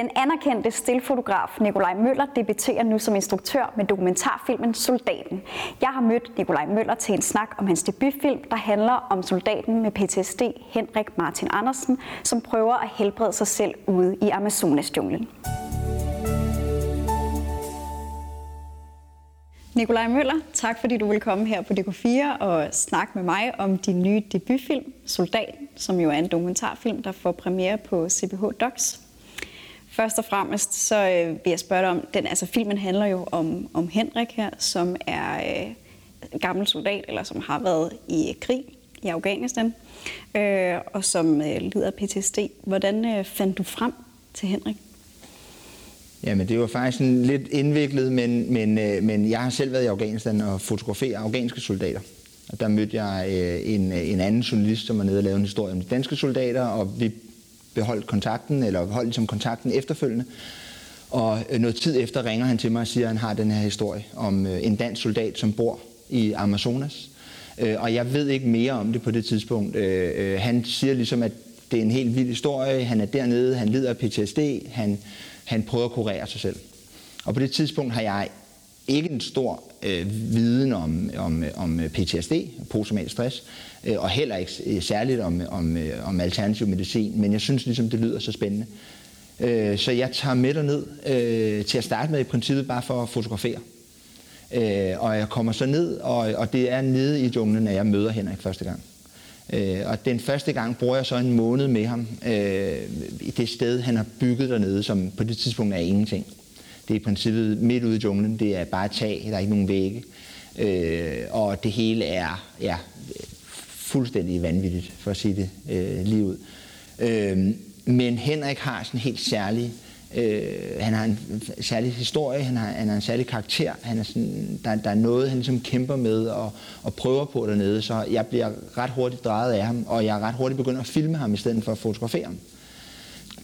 Den anerkendte stillfotograf Nikolaj Møller debuterer nu som instruktør med dokumentarfilmen Soldaten. Jeg har mødt Nikolaj Møller til en snak om hans debutfilm, der handler om soldaten med PTSD Henrik Martin Andersen, som prøver at helbrede sig selv ude i Amazonas-junglen. Nikolaj Møller, tak fordi du vil komme her på DK4 og snakke med mig om din nye debutfilm, Soldaten, som jo er en dokumentarfilm, der får premiere på CBH Docs. Først og fremmest så øh, vil jeg spørge dig om, den, altså filmen handler jo om, om Henrik her, som er øh, gammel soldat, eller som har været i øh, krig i Afghanistan, øh, og som øh, lider af PTSD. Hvordan øh, fandt du frem til Henrik? Jamen, det var faktisk sådan lidt indviklet, men, men, øh, men jeg har selv været i Afghanistan og fotograferet afghanske soldater. Og der mødte jeg øh, en, øh, en anden journalist, som var nede og lavede en historie om de danske soldater, og vi beholdt kontakten, eller holdt ligesom kontakten efterfølgende. Og øh, noget tid efter ringer han til mig og siger, at han har den her historie om øh, en dansk soldat, som bor i Amazonas. Øh, og jeg ved ikke mere om det på det tidspunkt. Han siger ligesom, at det er en helt vild historie. Han er dernede, han lider af PTSD, han, han prøver at kurere sig selv. Og på det tidspunkt har jeg ikke en stor øh, viden om, om, om øh, PTSD, posttraumatisk stress, øh, og heller ikke øh, særligt om, om, øh, om alternativ medicin, men jeg synes ligesom, det lyder så spændende. Øh, så jeg tager med ned øh, til at starte med i princippet bare for at fotografere. Øh, og jeg kommer så ned, og, og det er nede i junglen, at jeg møder Henrik første gang. Øh, og den første gang bruger jeg så en måned med ham øh, i det sted, han har bygget dernede, som på det tidspunkt er ingenting. Det er i princippet midt ude i junglen. Det er bare tag. Der er ikke nogen vægge. Øh, og det hele er ja, fuldstændig vanvittigt, for at sige det øh, lige ud. Øh, men Henrik har sådan en helt særlig Øh, han har en særlig historie, han har, han har en særlig karakter, han er sådan, der, der er noget, han ligesom kæmper med og, og prøver på dernede, så jeg bliver ret hurtigt drejet af ham, og jeg er ret hurtigt begynder at filme ham i stedet for at fotografere ham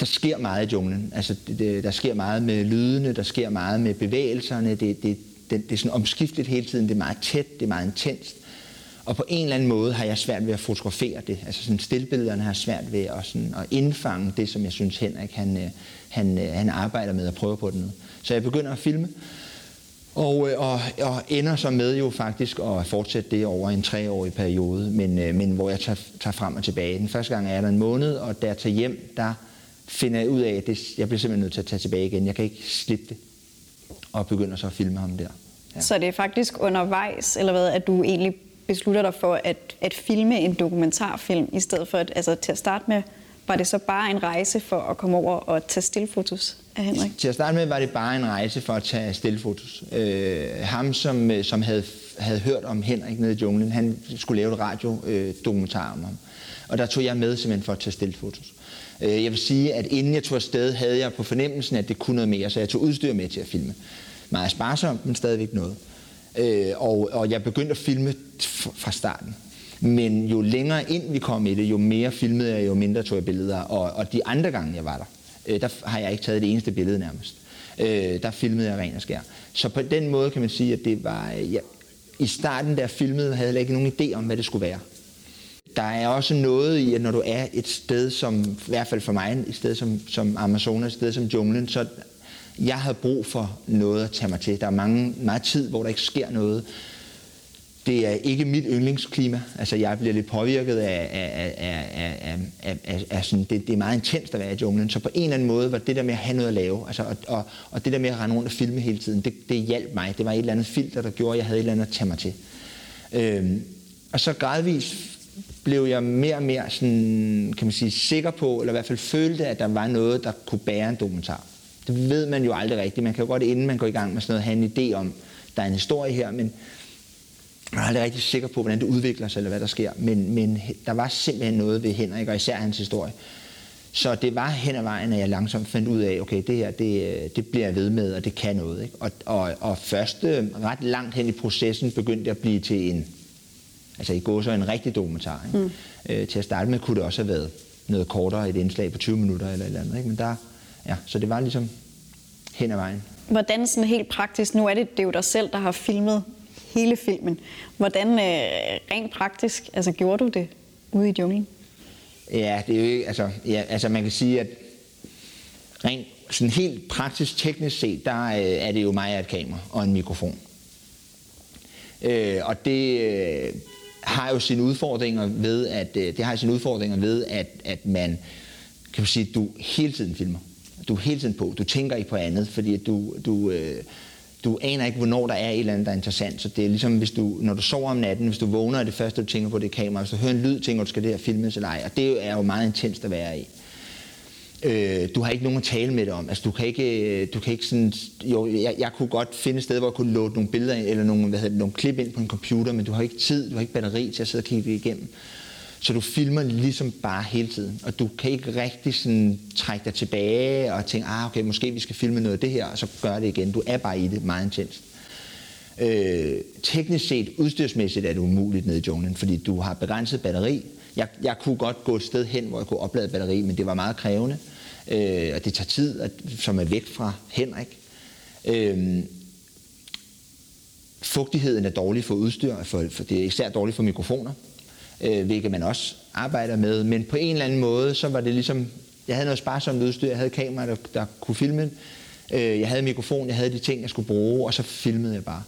der sker meget i junglen. Altså, det, der sker meget med lydene, der sker meget med bevægelserne. Det, det, det, det er sådan omskifteligt hele tiden. Det er meget tæt, det er meget intenst. Og på en eller anden måde har jeg svært ved at fotografere det. Altså sådan stillbillederne har svært ved at, sådan, at indfange det, som jeg synes Henrik han, øh, han, øh, han arbejder med at prøve på den. Så jeg begynder at filme. Og, øh, og, og ender så med jo faktisk at fortsætte det over en treårig periode, men, men hvor jeg tager, tager frem og tilbage. Den første gang er der en måned, og da jeg tager hjem, der finder jeg ud af, at det, jeg bliver simpelthen nødt til at tage tilbage igen. Jeg kan ikke slippe det. Og begynder så at filme ham der. Ja. Så det er faktisk undervejs, eller hvad, at du egentlig beslutter dig for at, at filme en dokumentarfilm, i stedet for at, altså, til at starte med, var det så bare en rejse for at komme over og tage stillfotos af Henrik? Til at starte med var det bare en rejse for at tage stillfotos. Øh, ham, som, som havde, havde hørt om Henrik nede i junglen, han skulle lave et radiodokumentar om ham. Og der tog jeg med simpelthen for at tage stillfotos. Øh, jeg vil sige, at inden jeg tog afsted, havde jeg på fornemmelsen, at det kunne noget mere, så jeg tog udstyr med til at filme. Meget sparsomt, men stadigvæk noget. Øh, og, og jeg begyndte at filme fra starten. Men jo længere ind vi kom i det, jo mere filmede jeg, jo mindre tog jeg billeder. Og, og de andre gange, jeg var der, øh, der har jeg ikke taget det eneste billede nærmest. der filmede jeg ren og skær. Så på den måde kan man sige, at det var... Ja, I starten, der filmede, havde jeg ikke nogen idé om, hvad det skulle være der er også noget i, at når du er et sted som, i hvert fald for mig, et sted som, som Amazonas, et sted som junglen, så jeg havde brug for noget at tage mig til. Der er mange, meget tid, hvor der ikke sker noget. Det er ikke mit yndlingsklima. Altså, jeg bliver lidt påvirket af, af, af, af, af, af, af sådan, det, det er meget intenst at være i junglen. Så på en eller anden måde var det der med at have noget at lave, altså, og, og, og det der med at rende rundt og filme hele tiden, det, det hjalp mig. Det var et eller andet filter, der gjorde, at jeg havde et eller andet at tage mig til. Øhm, og så gradvist blev jeg mere og mere sådan, kan man sige, sikker på, eller i hvert fald følte, at der var noget, der kunne bære en dokumentar. Det ved man jo aldrig rigtigt. Man kan jo godt, inden man går i gang med sådan noget, have en idé om, der er en historie her, men man er aldrig rigtig sikker på, hvordan det udvikler sig, eller hvad der sker. Men, men der var simpelthen noget ved Henrik, og især hans historie. Så det var hen ad vejen, at jeg langsomt fandt ud af, okay, det her, det, det bliver jeg ved med, og det kan noget. Ikke? Og, og, og først øh, ret langt hen i processen begyndte jeg at blive til en altså i går så en rigtig dokumentar. Ikke? Mm. Øh, til at starte med kunne det også have været noget kortere, et indslag på 20 minutter eller et eller andet. Ikke? Men der, ja, så det var ligesom hen ad vejen. Hvordan sådan helt praktisk, nu er det, det er jo dig selv, der har filmet hele filmen. Hvordan øh, rent praktisk altså, gjorde du det ude i junglen? Ja, det er jo ikke, altså, ja, altså man kan sige, at rent sådan helt praktisk teknisk set, der øh, er det jo mig og et kamera og en mikrofon. Øh, og det øh, har jo sine udfordringer ved, at øh, det har sine udfordringer ved, at, at man kan du sige, du hele tiden filmer. Du er hele tiden på. Du tænker ikke på andet, fordi du, du, øh, du aner ikke, hvornår der er et eller andet, der er interessant. Så det er ligesom, hvis du, når du sover om natten, hvis du vågner, er det første, du tænker på, det kamera. Hvis du hører en lyd, tænker du, skal det her filmes eller ej. Og det er jo meget intenst at være i. Øh, du har ikke nogen at tale med det om. Altså, du kan ikke, øh, du kan ikke sådan, jo, jeg, jeg kunne godt finde et sted, hvor jeg kunne loade nogle billeder ind, eller nogle, hvad hedder det, nogle klip ind på en computer, men du har ikke tid, du har ikke batteri til at sidde og kigge det igennem. Så du filmer ligesom bare hele tiden, og du kan ikke rigtig sådan trække dig tilbage og tænke, ah, okay, måske vi skal filme noget af det her, og så gør det igen. Du er bare i det meget intenst. Øh, teknisk set, udstyrsmæssigt er det umuligt nede i junglen, fordi du har begrænset batteri. Jeg, jeg kunne godt gå et sted hen, hvor jeg kunne oplade batteri, men det var meget krævende, øh, og det tager tid, at, som er væk fra Henrik. Øh, fugtigheden er dårlig for udstyr, for, for det er især dårligt for mikrofoner øh, hvilket man også arbejder med. Men på en eller anden måde, så var det ligesom, jeg havde noget sparsomt udstyr, jeg havde kamera, der, der kunne filme, øh, jeg havde mikrofon, jeg havde de ting, jeg skulle bruge, og så filmede jeg bare.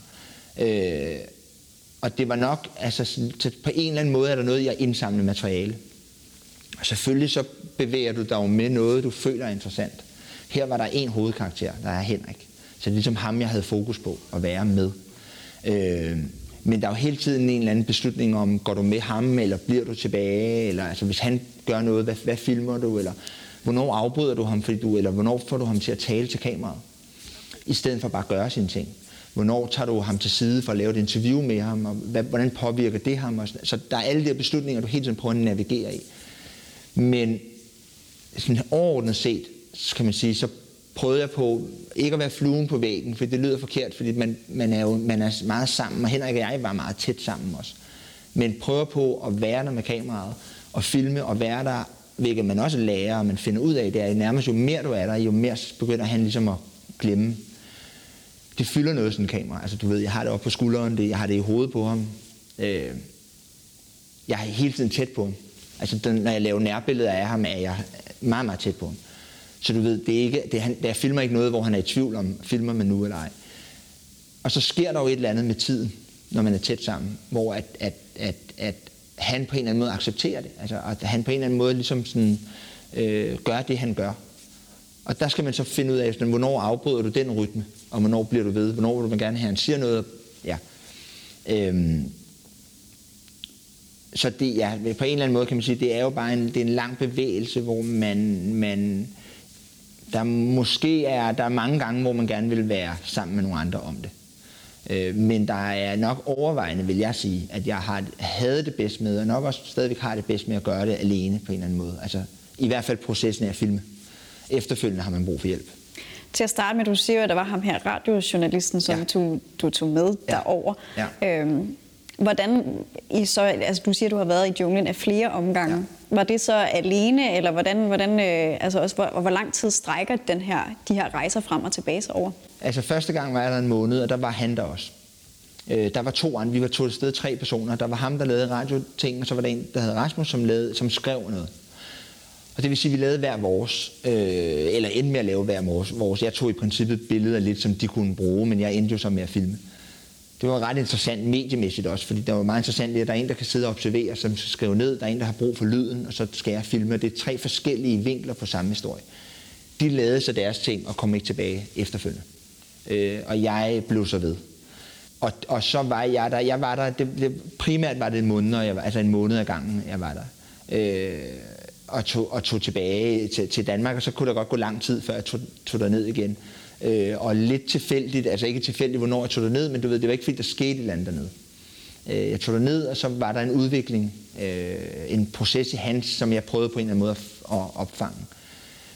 Øh, og det var nok, altså så på en eller anden måde er der noget, jeg indsamler materiale. Og selvfølgelig så bevæger du dig jo med noget, du føler er interessant. Her var der en hovedkarakter, der er Henrik. Så det er ligesom ham, jeg havde fokus på at være med. Øh, men der er jo hele tiden en eller anden beslutning om, går du med ham, eller bliver du tilbage, eller altså, hvis han gør noget, hvad, hvad filmer du, eller hvornår afbryder du ham, fordi du, eller hvornår får du ham til at tale til kameraet, i stedet for bare at gøre sine ting. Hvornår tager du ham til side for at lave et interview med ham, og hvad, hvordan påvirker det ham? Og så der er alle de her beslutninger, du hele tiden prøver at navigere i. Men sådan overordnet set, så kan man sige, så prøvede jeg på ikke at være fluen på væggen, for det lyder forkert, fordi man, man, er jo man er meget sammen, og Henrik og jeg var meget tæt sammen også. Men prøver på at være der med kameraet, og filme og være der, hvilket man også lærer, og man finder ud af, det er nærmest jo mere du er der, jo mere begynder han ligesom at glemme. Det fylder noget sådan en kamera. Altså du ved, jeg har det oppe på skulderen, det, jeg har det i hovedet på ham. Øh, jeg er hele tiden tæt på ham. Altså den, når jeg laver nærbilleder af ham, er jeg meget, meget tæt på ham. Så du ved, det er ikke, det, han, der filmer ikke noget, hvor han er i tvivl om, filmer man nu eller ej. Og så sker der jo et eller andet med tiden, når man er tæt sammen, hvor at, at, at, at han på en eller anden måde accepterer det. Altså, at han på en eller anden måde ligesom sådan, øh, gør det, han gør. Og der skal man så finde ud af, sådan, hvornår afbryder du den rytme, og hvornår bliver du ved, hvornår vil du gerne have, han siger noget. Ja. Øhm, så det, ja, på en eller anden måde kan man sige, det er jo bare en, det er en lang bevægelse, hvor man, man der måske er der er mange gange, hvor man gerne vil være sammen med nogle andre om det. Øh, men der er nok overvejende, vil jeg sige, at jeg har, havde det bedst med, og nok også stadigvæk har det bedst med at gøre det alene på en eller anden måde. Altså i hvert fald processen af at filme. Efterfølgende har man brug for hjælp. Til at starte med, du siger at der var ham her radiojournalisten, som ja. du, du tog med ja. derover. Ja. Øhm, Hvordan I så, altså du siger, at du har været i junglen af flere omgange. Ja. Var det så alene, eller hvordan, hvordan øh, altså også, hvor, hvor lang tid strækker den her, de her rejser frem og tilbage over? Altså første gang var jeg der en måned, og der var han der også. Øh, der var to andre, vi var to sted, tre personer. Der var ham, der lavede radioting, og så var der en, der hed Rasmus, som, lavede, som skrev noget. Og det vil sige, at vi lavede hver vores, øh, eller endte med at lave hver vores, vores. Jeg tog i princippet billeder lidt, som de kunne bruge, men jeg endte jo så med at filme det var ret interessant mediemæssigt også, fordi det var meget interessant, at der er en, der kan sidde og observere, som skriver ned, der er en, der har brug for lyden, og så skal jeg filme. Det er tre forskellige vinkler på samme historie. De lavede så deres ting og kom ikke tilbage efterfølgende. Øh, og jeg blev så ved. Og, og så var jeg der, jeg var der, det, det, primært var det en måned, jeg var, altså en måned ad gangen, jeg var der. Øh, og, tog, og tog tilbage til, til Danmark, og så kunne der godt gå lang tid, før jeg tog, tog derned igen. Øh, og lidt tilfældigt, altså ikke tilfældigt, hvornår jeg tog derned, men du ved, det var ikke fordi, der skete et eller andet dernede. Øh, jeg tog derned, og så var der en udvikling, øh, en proces i hans, som jeg prøvede på en eller anden måde at, at opfange.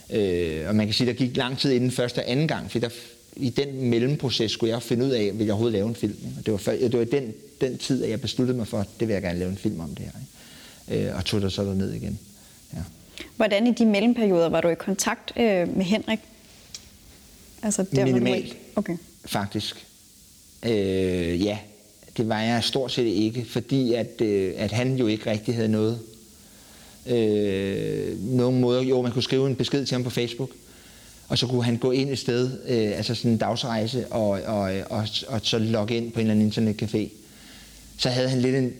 Øh, og man kan sige, der gik lang tid inden første og anden gang, for der, i den mellemproces skulle jeg finde ud af, vil jeg overhovedet lave en film. Og det var, det var den, den tid, at jeg besluttede mig for, at det vil jeg gerne lave en film om det her. Ikke? Øh, og tog der så ned igen. Hvordan i de mellemperioder var du i kontakt øh, med Henrik? Altså der, Minimalt, okay. faktisk. Øh, ja, det var jeg stort set ikke, fordi at, øh, at han jo ikke rigtig havde noget. Øh, nogen måder, jo, man kunne skrive en besked til ham på Facebook, og så kunne han gå ind et sted, øh, altså sådan en dagsrejse, og, og, og, og så logge ind på en eller anden internetcafé. Så havde han lidt en,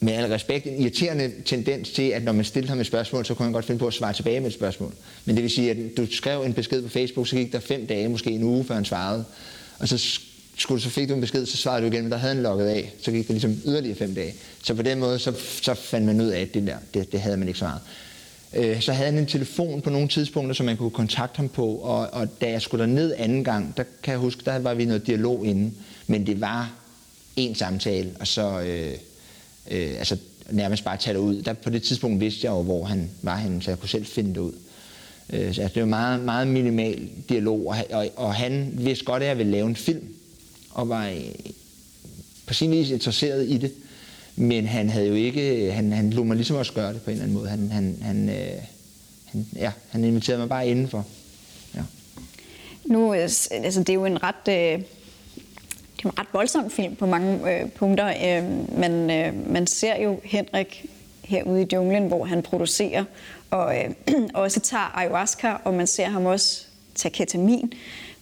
med al respekt, en irriterende tendens til, at når man stillede ham et spørgsmål, så kunne han godt finde på at svare tilbage med et spørgsmål. Men det vil sige, at du skrev en besked på Facebook, så gik der fem dage, måske en uge, før han svarede. Og så skulle, så fik du en besked, så svarede du igen, men der havde han logget af. Så gik der ligesom yderligere fem dage. Så på den måde, så, så fandt man ud af, at det der, det, det havde man ikke svaret. Øh, så havde han en telefon på nogle tidspunkter, som man kunne kontakte ham på, og, og da jeg skulle ned anden gang, der kan jeg huske, der var vi noget dialog inde, men det var en samtale, og så øh, øh, altså nærmest bare tage det ud. Der, på det tidspunkt vidste jeg jo, hvor han var henne, så jeg kunne selv finde det ud. Øh, så altså, det var meget, meget minimal dialog, og, og, og han vidste godt, at jeg ville lave en film, og var øh, på sin vis interesseret i det. Men han havde jo ikke, han, han lod mig ligesom også gøre det på en eller anden måde. Han, han, han, øh, han, ja, han inviterede mig bare indenfor. Ja. Nu, øh, altså det er jo en ret, øh, det er en ret voldsom film på mange øh, punkter. Øh, man, øh, man ser jo Henrik herude i junglen, hvor han producerer og øh, også tager ayahuasca, og man ser ham også tage ketamin.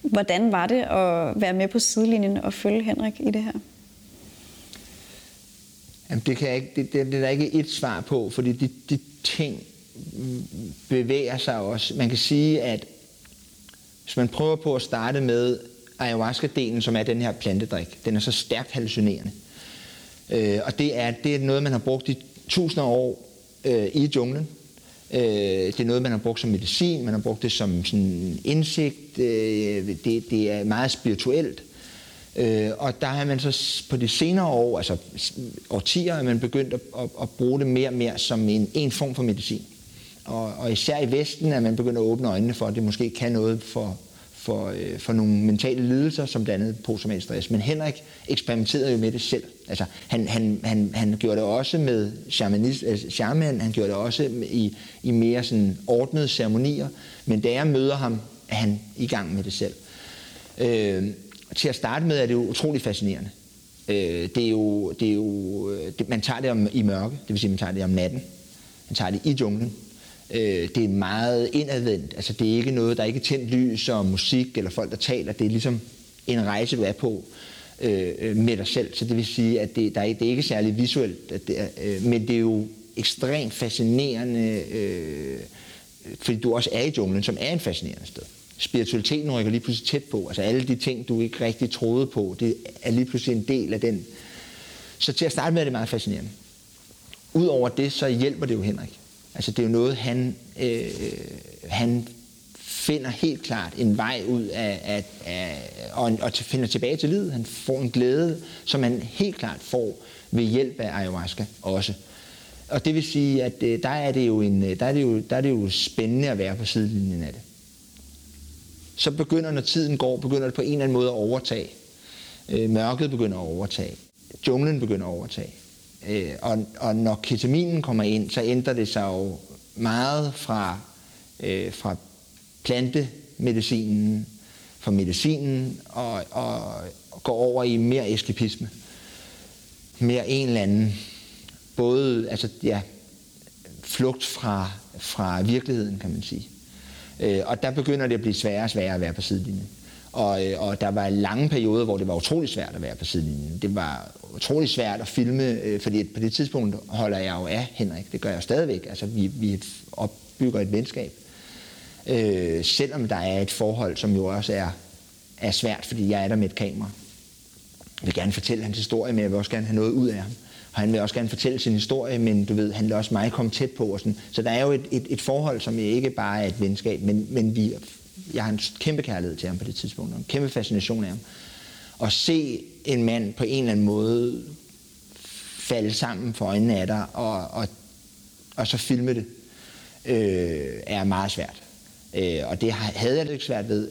Hvordan var det at være med på sidelinjen og følge Henrik i det her? Jamen, det, kan jeg ikke, det, det, det er der ikke et svar på, fordi de, de ting bevæger sig også. Man kan sige, at hvis man prøver på at starte med ayahuasca-delen, som er den her plantedrik, den er så stærkt hallucinerende. Øh, og det er, det er noget, man har brugt i tusinder af år øh, i junglen. Øh, det er noget, man har brugt som medicin, man har brugt det som sådan indsigt, øh, det, det er meget spirituelt. Øh, og der har man så på de senere år, altså årtier, er man begyndt at, at, at bruge det mere og mere som en, en form for medicin. Og, og især i Vesten er man begyndt at åbne øjnene for, at det måske kan noget for, for, øh, for nogle mentale lidelser, som blandt andet posttraumatisk stress. Men Henrik eksperimenterede jo med det selv. Altså, han, han, han, han gjorde det også med shamanisme, øh, shaman, han gjorde det også i, i mere sådan ordnede ceremonier. Men da jeg møder ham, er han i gang med det selv. Øh, til at starte med er det jo utrolig fascinerende. Øh, det er jo, det er jo, øh, det, man tager det om, i mørke, det vil sige, man tager det om natten. Man tager det i junglen. Øh, det er meget indadvendt. Altså, det er ikke noget, der er ikke tændt lys og musik eller folk, der taler. Det er ligesom en rejse, du er på øh, øh, med dig selv. Så det vil sige, at det, der er, det er ikke særlig visuelt, at det er, øh, men det er jo ekstremt fascinerende, øh, fordi du også er i junglen, som er en fascinerende sted spiritualiteten rykker lige pludselig tæt på. Altså alle de ting, du ikke rigtig troede på, det er lige pludselig en del af den. Så til at starte med er det meget fascinerende. Udover det, så hjælper det jo Henrik. Altså det er jo noget, han, øh, han finder helt klart en vej ud af, af, af og, og finder tilbage til livet. Han får en glæde, som han helt klart får ved hjælp af ayahuasca også. Og det vil sige, at øh, der er det jo, en, øh, der er det jo, der er det jo spændende at være på sidelinjen af det så begynder, når tiden går, begynder det på en eller anden måde at overtage. Øh, mørket begynder at overtage. Junglen begynder at overtage. Øh, og, og når ketaminen kommer ind, så ændrer det sig jo meget fra, øh, fra plantemedicinen, fra medicinen, og, og, går over i mere eskapisme. Mere en eller anden, både altså, ja, flugt fra, fra virkeligheden, kan man sige. Øh, og der begynder det at blive sværere og sværere at være på sidelinjen. Og, øh, og der var lange perioder, hvor det var utrolig svært at være på sidelinjen. Det var utrolig svært at filme, øh, fordi på det tidspunkt holder jeg jo af Henrik. Det gør jeg stadigvæk. Altså, vi, vi opbygger et venskab. Øh, selvom der er et forhold, som jo også er, er svært, fordi jeg er der med et kamera. Jeg vil gerne fortælle hans historie, men jeg vil også gerne have noget ud af ham og han vil også gerne fortælle sin historie, men du ved, han vil også mig komme tæt på. Og sådan. Så der er jo et, et, et forhold, som ikke bare er et venskab, men, men vi, jeg har en kæmpe kærlighed til ham på det tidspunkt, og en kæmpe fascination af ham. At se en mand på en eller anden måde falde sammen for øjnene af dig, og, og, og så filme det, øh, er meget svært. Øh, og det havde jeg det ikke svært ved.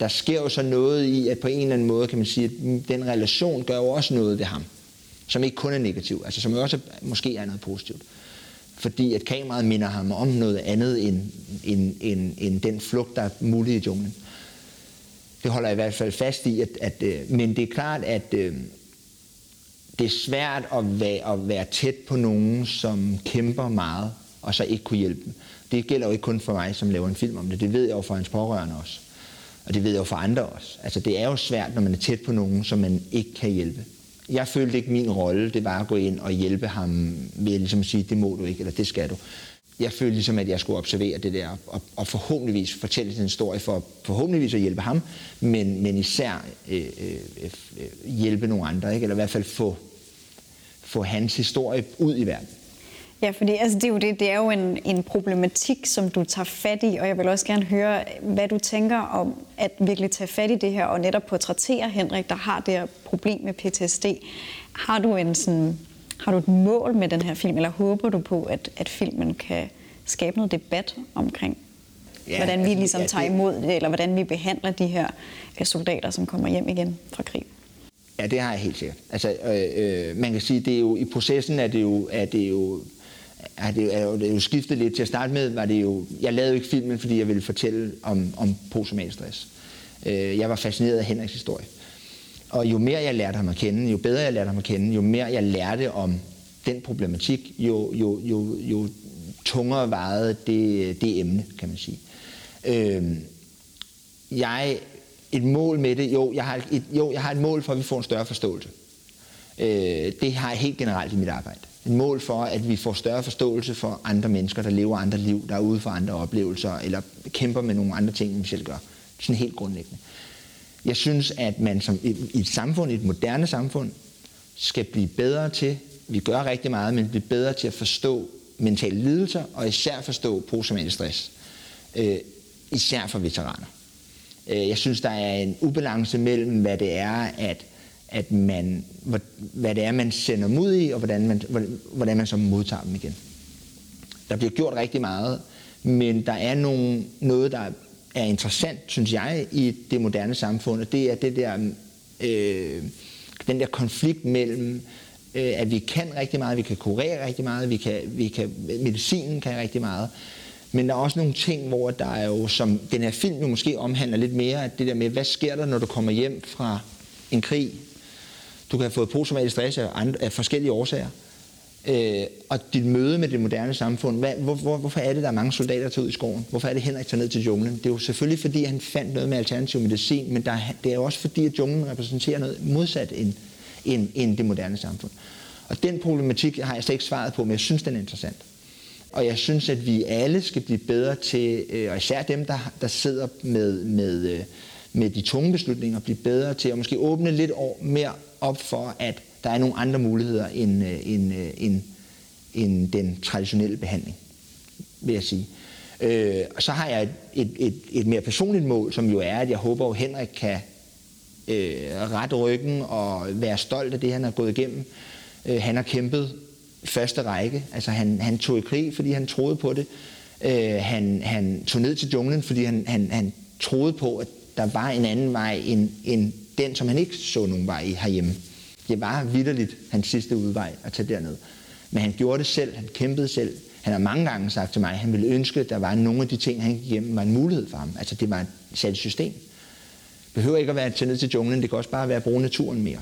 Der sker jo så noget i, at på en eller anden måde kan man sige, at den relation gør jo også noget ved ham som ikke kun er negativ, altså som også måske er noget positivt. Fordi at kameraet minder ham om noget andet end, end, end, end den flugt, der er mulig i junglen. Det holder jeg i hvert fald fast i, at, at, øh, men det er klart, at øh, det er svært at være, at være tæt på nogen, som kæmper meget og så ikke kunne hjælpe dem. Det gælder jo ikke kun for mig, som laver en film om det. Det ved jeg jo for hans pårørende også. Og det ved jeg jo for andre også. Altså det er jo svært, når man er tæt på nogen, som man ikke kan hjælpe. Jeg følte ikke min rolle, det var at gå ind og hjælpe ham med ligesom at sige, det må du ikke, eller det skal du. Jeg følte ligesom, at jeg skulle observere det der, og, og forhåbentligvis fortælle sin historie for forhåbentligvis at hjælpe ham, men, men især øh, øh, øh, hjælpe nogle andre, ikke? eller i hvert fald få, få hans historie ud i verden. Ja, fordi altså, det, er jo det, det er jo en, en problematik, som du tager fat i, og jeg vil også gerne høre, hvad du tænker om at virkelig tage fat i det her, og netop portrættere Henrik, der har det her problem med PTSD. Har du, en sådan, har du et mål med den her film, eller håber du på, at, at filmen kan skabe noget debat omkring, ja, hvordan vi altså, ligesom ja, det... tager imod det, eller hvordan vi behandler de her øh, soldater, som kommer hjem igen fra krig? Ja, det har jeg helt sikkert. Altså, øh, øh, man kan sige, det er jo i processen er det jo, er det jo er det, er jo, det er jo skiftet lidt. Til at starte med var det jo, jeg lavede jo ikke filmen, fordi jeg ville fortælle om, om posttraumatisk stress. Øh, jeg var fascineret af Henriks historie. Og jo mere jeg lærte ham at kende, jo bedre jeg lærte ham at kende, jo mere jeg lærte om den problematik, jo, jo, jo, jo tungere vejede det, det emne, kan man sige. Øh, jeg, et mål med det, jo jeg, har et, jo, jeg har et mål for, at vi får en større forståelse. Øh, det har jeg helt generelt i mit arbejde et mål for, at vi får større forståelse for andre mennesker, der lever andre liv, der er ude for andre oplevelser, eller kæmper med nogle andre ting, end vi selv gør. Sådan helt grundlæggende. Jeg synes, at man som i et samfund, i et moderne samfund, skal blive bedre til, vi gør rigtig meget, men blive bedre til at forstå mentale lidelser, og især forstå posttraumatisk stress. Øh, især for veteraner. Øh, jeg synes, der er en ubalance mellem, hvad det er, at at man, hvad det er, man sender dem ud i, og hvordan man, hvordan man så modtager dem igen. Der bliver gjort rigtig meget, men der er nogle, noget, der er interessant, synes jeg, i det moderne samfund, og det er det der, øh, den der konflikt mellem, øh, at vi kan rigtig meget, vi kan kurere rigtig meget, vi kan, vi kan, medicinen kan rigtig meget, men der er også nogle ting, hvor der er jo, som den her film jo måske omhandler lidt mere, at det der med, hvad sker der, når du kommer hjem fra en krig, du kan have fået posttraumatisk stress af, andre, af forskellige årsager. Øh, og dit møde med det moderne samfund, hvad, hvor, hvor, hvorfor er det, der er mange soldater, der tager ud i skoven? Hvorfor er det, Henrik tager ned til junglen? Det er jo selvfølgelig, fordi han fandt noget med alternativ medicin, men der, det er jo også fordi, at junglen repræsenterer noget modsat end, end, end det moderne samfund. Og den problematik har jeg slet ikke svaret på, men jeg synes, den er interessant. Og jeg synes, at vi alle skal blive bedre til, øh, og især dem, der, der sidder med, med, øh, med de tunge beslutninger, blive bedre til at måske åbne lidt mere op for, at der er nogle andre muligheder end, øh, end, øh, end, end den traditionelle behandling, vil jeg sige. Øh, og så har jeg et, et, et, et mere personligt mål, som jo er, at jeg håber, at Henrik kan øh, rette ryggen og være stolt af det, han har gået igennem. Øh, han har kæmpet første række. Altså han, han tog i krig, fordi han troede på det. Øh, han, han tog ned til junglen, fordi han, han, han troede på, at der var en anden vej end, end den, som han ikke så nogen vej i herhjemme. Det var vidderligt hans sidste udvej at tage derned. Men han gjorde det selv, han kæmpede selv. Han har mange gange sagt til mig, at han ville ønske, at der var nogle af de ting, han gik igennem, var en mulighed for ham. Altså det var et sat system. Det behøver ikke at være til ned til junglen, det kan også bare være at bruge naturen mere.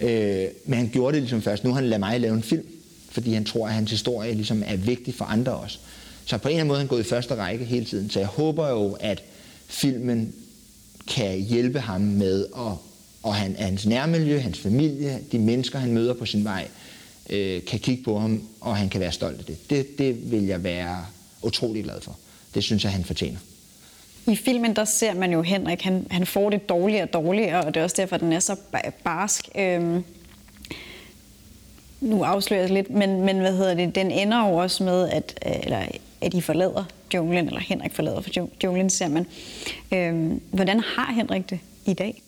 Øh, men han gjorde det ligesom først. Nu har han ladet mig lave en film, fordi han tror, at hans historie ligesom er vigtig for andre også. Så på en eller anden måde han gået i første række hele tiden. Så jeg håber jo, at filmen kan hjælpe ham med at, og han, hans nærmiljø, hans familie, de mennesker, han møder på sin vej, øh, kan kigge på ham, og han kan være stolt af det. det. Det vil jeg være utrolig glad for. Det synes jeg, han fortjener. I filmen der ser man jo Henrik, han, han får det dårligere og dårligere, og det er også derfor, den er så barsk. Øhm, nu afslører jeg lidt, men, men hvad hedder det, den ender jo også med, at, øh, eller, at I forlader junglen, eller Henrik forlader for junglen, ser man. Øhm, hvordan har Henrik det i dag?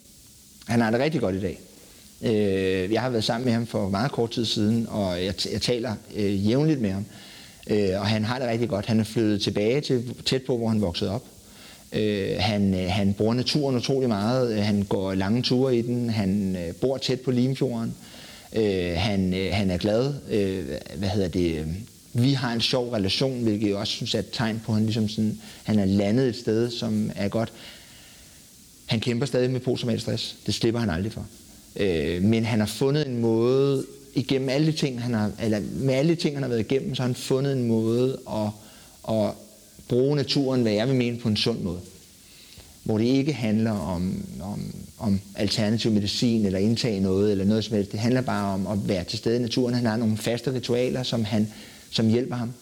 Han har det rigtig godt i dag. Øh, jeg har været sammen med ham for meget kort tid siden, og jeg, jeg taler øh, jævnligt med ham. Øh, og han har det rigtig godt. Han er flyttet tilbage til tæt på, hvor han voksede op. Øh, han, øh, han bruger naturen utrolig meget. Øh, han går lange ture i den. Han øh, bor tæt på Limfjorden. Øh, han, øh, han er glad. Øh, hvad hedder det? Vi har en sjov relation, hvilket jeg også synes er et tegn på, at han, ligesom sådan, han er landet et sted, som er godt. Han kæmper stadig med posttraumatisk stress. Det slipper han aldrig for. Øh, men han har fundet en måde igennem alle de ting, han har, eller med alle de ting, han har været igennem, så har han fundet en måde at, at bruge naturen, hvad jeg vil mene, på en sund måde. Hvor det ikke handler om, om, om alternativ medicin eller indtage noget eller noget som helst. Det handler bare om at være til stede i naturen. Han har nogle faste ritualer, som, han, som hjælper ham.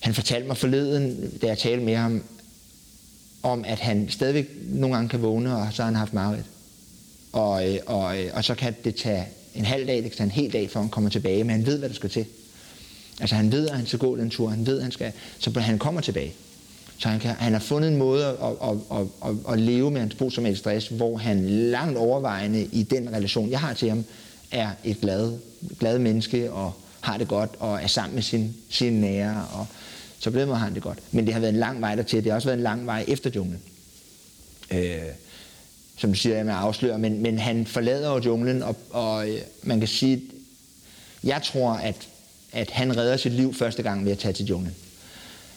Han fortalte mig forleden, da jeg talte med ham, om at han stadigvæk nogle gange kan vågne, og så har han haft mareridt. Og, øh, og, øh, og så kan det tage en halv dag, det kan tage en hel dag, før han kommer tilbage, men han ved, hvad der skal til. Altså han ved, at han skal gå den tur, han ved, at han skal, så han kommer tilbage. Så han, kan, han har fundet en måde at, at, at, at, at leve med hans posttraumatisk stress, hvor han langt overvejende i den relation, jeg har til ham, er et glad, glad menneske og har det godt og er sammen med sin, sin nære. Og, så på den måde har han det godt. Men det har været en lang vej dertil. Det har også været en lang vej efter junglen. Øh, som du siger, jeg med afslører, men, men han forlader jo junglen, og, og øh, man kan sige, jeg tror, at, at han redder sit liv første gang ved at tage til junglen.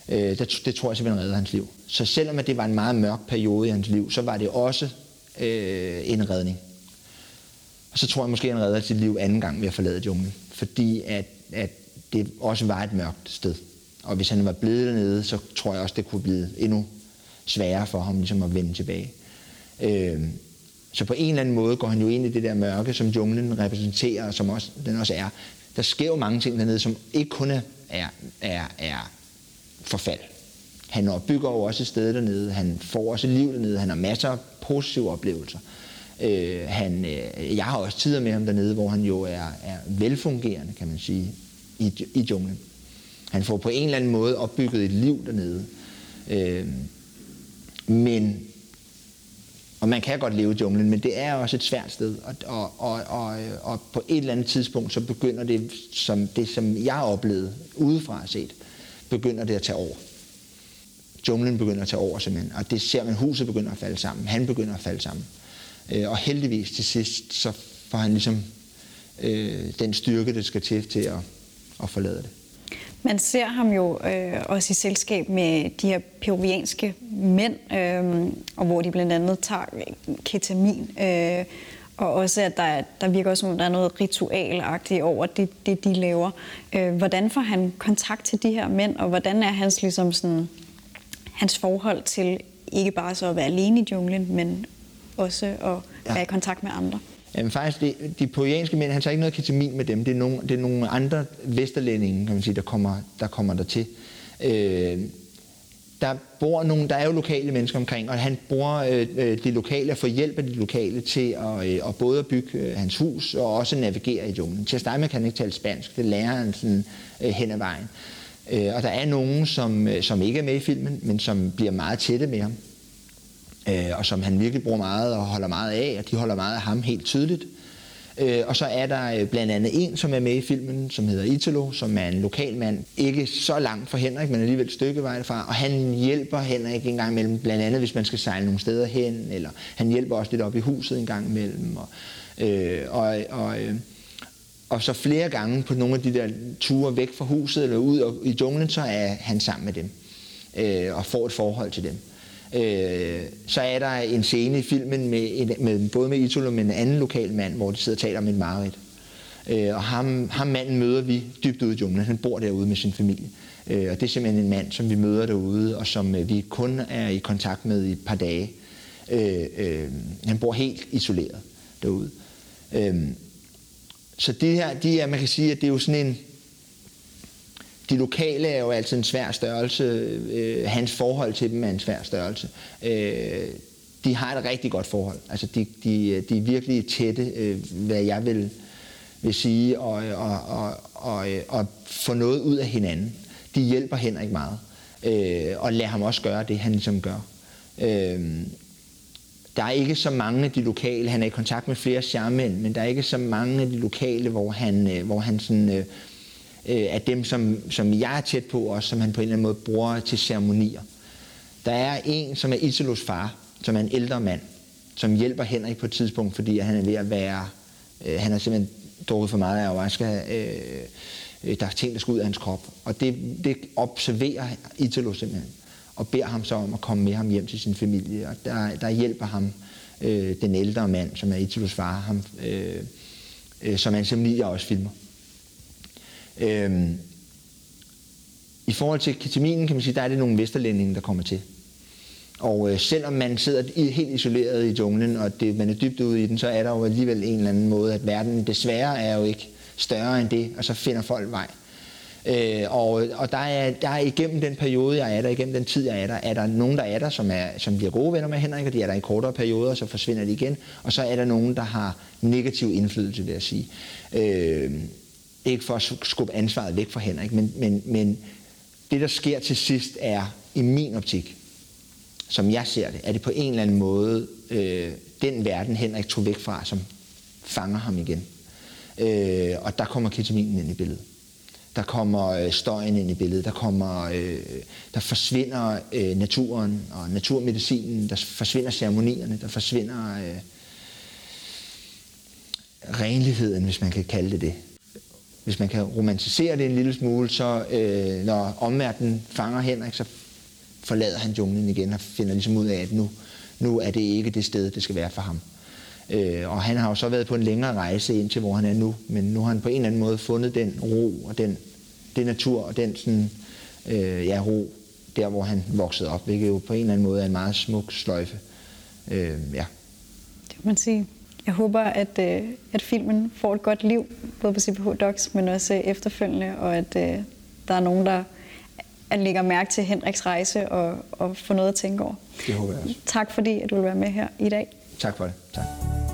Øh, det, det tror jeg simpelthen redder hans liv. Så selvom at det var en meget mørk periode i hans liv, så var det også øh, en redning. Og så tror jeg måske, at han redder sit liv anden gang ved at forlade junglen. Fordi at, at det også var et mørkt sted. Og hvis han var blevet dernede, så tror jeg også, det kunne blive endnu sværere for ham ligesom at vende tilbage. Øh, så på en eller anden måde går han jo ind i det der mørke, som junglen repræsenterer, og som også, den også er. Der sker jo mange ting dernede, som ikke kun er, er, er forfald. Han opbygger jo også et sted dernede, han får også liv dernede, han har masser af positive oplevelser. Øh, Øh, han, øh, jeg har også tider med ham dernede, hvor han jo er, er velfungerende, kan man sige, i, i junglen. Han får på en eller anden måde opbygget et liv dernede. Øh, men og man kan godt leve i junglen, men det er også et svært sted. Og, og, og, og, og på et eller andet tidspunkt, så begynder det, som det som jeg oplevede udefra set, begynder det at tage over. Junglen begynder at tage over simpelthen, og det ser man, huset begynder at falde sammen. Han begynder at falde sammen. Øh, Øh, og heldigvis til sidst, så får han ligesom øh, den styrke, det skal til til at, at forlade det. Man ser ham jo øh, også i selskab med de her peruvianske mænd, øh, og hvor de blandt andet tager ketamin. Øh, og også, at der, der virker også, som der er noget ritualagtigt over det, det de laver. Øh, hvordan får han kontakt til de her mænd, og hvordan er hans, ligesom sådan, hans forhold til ikke bare så at være alene i junglen, men også at ja. være i kontakt med andre? Jamen faktisk, det, de peruvianske mænd, han tager ikke noget ketamin med dem. Det er nogle, det er nogle andre vesterlændinge, kan man sige, der kommer, der kommer der til. Øh, der bor nogle, der er jo lokale mennesker omkring, og han bruger øh, øh de lokale og får hjælp af de lokale til at, øh, at både at bygge øh, hans hus og også navigere i junglen. Til at starte med kan han ikke tale spansk, det lærer han sådan øh, hen ad vejen. Øh, og der er nogen, som, øh, som ikke er med i filmen, men som bliver meget tætte med ham øh, og som han virkelig bruger meget og holder meget af, og de holder meget af ham helt tydeligt. Øh, og så er der øh, blandt andet en, som er med i filmen, som hedder Italo, som er en lokal mand. Ikke så langt fra Henrik, men alligevel et stykke vej fra. Og han hjælper Henrik en gang imellem, blandt andet hvis man skal sejle nogle steder hen, eller han hjælper også lidt op i huset en gang imellem. Og, øh, og, og, øh, og så flere gange på nogle af de der ture væk fra huset eller ud i junglen, så er han sammen med dem øh, og får et forhold til dem. Øh, så er der en scene i filmen med, en, med både med Italo men en anden lokal mand, hvor de sidder og taler om en mareridt. Øh, og ham, ham manden møder vi dybt ude i junglen. Han bor derude med sin familie. Øh, og det er simpelthen en mand, som vi møder derude, og som øh, vi kun er i kontakt med i et par dage. Øh, øh, han bor helt isoleret derude. Øh, så det her, de er, man kan sige, at det er jo sådan en, de lokale er jo altid en svær størrelse. Øh, hans forhold til dem er en svær størrelse. Øh, de har et rigtig godt forhold. Altså, de, de, de er virkelig tætte, øh, hvad jeg vil, vil sige, og, og, og, og, øh, og få noget ud af hinanden. De hjælper Henrik meget, øh, og lader ham også gøre det, han ligesom gør. Øh, der er ikke så mange af de lokale, han er i kontakt med flere charmænd, men der er ikke så mange af de lokale, hvor han, øh, hvor han sådan, øh, øh, af dem, som, som jeg er tæt på, og som han på en eller anden måde bruger til ceremonier. Der er en, som er Isalos far, som er en ældre mand, som hjælper Henrik på et tidspunkt, fordi han er ved at være, øh, han har simpelthen drukket for meget af ayahuasca, øh, øh, der er ting, der skal ud af hans krop. Og det, det observerer Italo simpelthen, og beder ham så om at komme med ham hjem til sin familie, og der, der hjælper ham øh, den ældre mand, som er Italos far, ham, øh, øh, som Anselm jeg også filmer. Øhm, I forhold til ketaminen, kan man sige, der er det nogle vesterlændinge, der kommer til. Og øh, selvom man sidder helt isoleret i junglen, og det, man er dybt ude i den, så er der jo alligevel en eller anden måde, at verden desværre er jo ikke større end det, og så finder folk vej. Øh, og og der, er, der er igennem den periode, jeg er der, igennem den tid, jeg er der, er der nogen, der er der, som, er, som bliver gode venner med Henrik, og de er der i kortere perioder, og så forsvinder de igen. Og så er der nogen, der har negativ indflydelse, vil jeg sige. Øh, ikke for at skubbe ansvaret væk fra Henrik, men, men, men det, der sker til sidst, er i min optik, som jeg ser det, er det på en eller anden måde øh, den verden, Henrik tog væk fra, som fanger ham igen. Øh, og der kommer ketaminen ind i billedet. Der kommer øh, støjen ind i billedet. Der, kommer, øh, der forsvinder øh, naturen og naturmedicinen. Der forsvinder ceremonierne. Der forsvinder øh, renligheden, hvis man kan kalde det det. Hvis man kan romantisere det en lille smule, så øh, når omverdenen fanger Henrik, så forlader han junglen igen og finder ligesom ud af, at nu, nu er det ikke det sted, det skal være for ham. Øh, og han har jo så været på en længere rejse ind til, hvor han er nu, men nu har han på en eller anden måde fundet den ro og den, den natur og den sådan, øh, ja, ro, der hvor han voksede op, hvilket jo på en eller anden måde er en meget smuk sløjfe. Øh, ja. Det kan man sige. Jeg håber, at, øh, at filmen får et godt liv, både på CPH Docs, men også efterfølgende, og at øh, der er nogen, der at lægger mærke til Henriks rejse og, og få noget at tænke over. Det håber jeg også. Tak fordi, at du vil være med her i dag. Tak for det. Tak.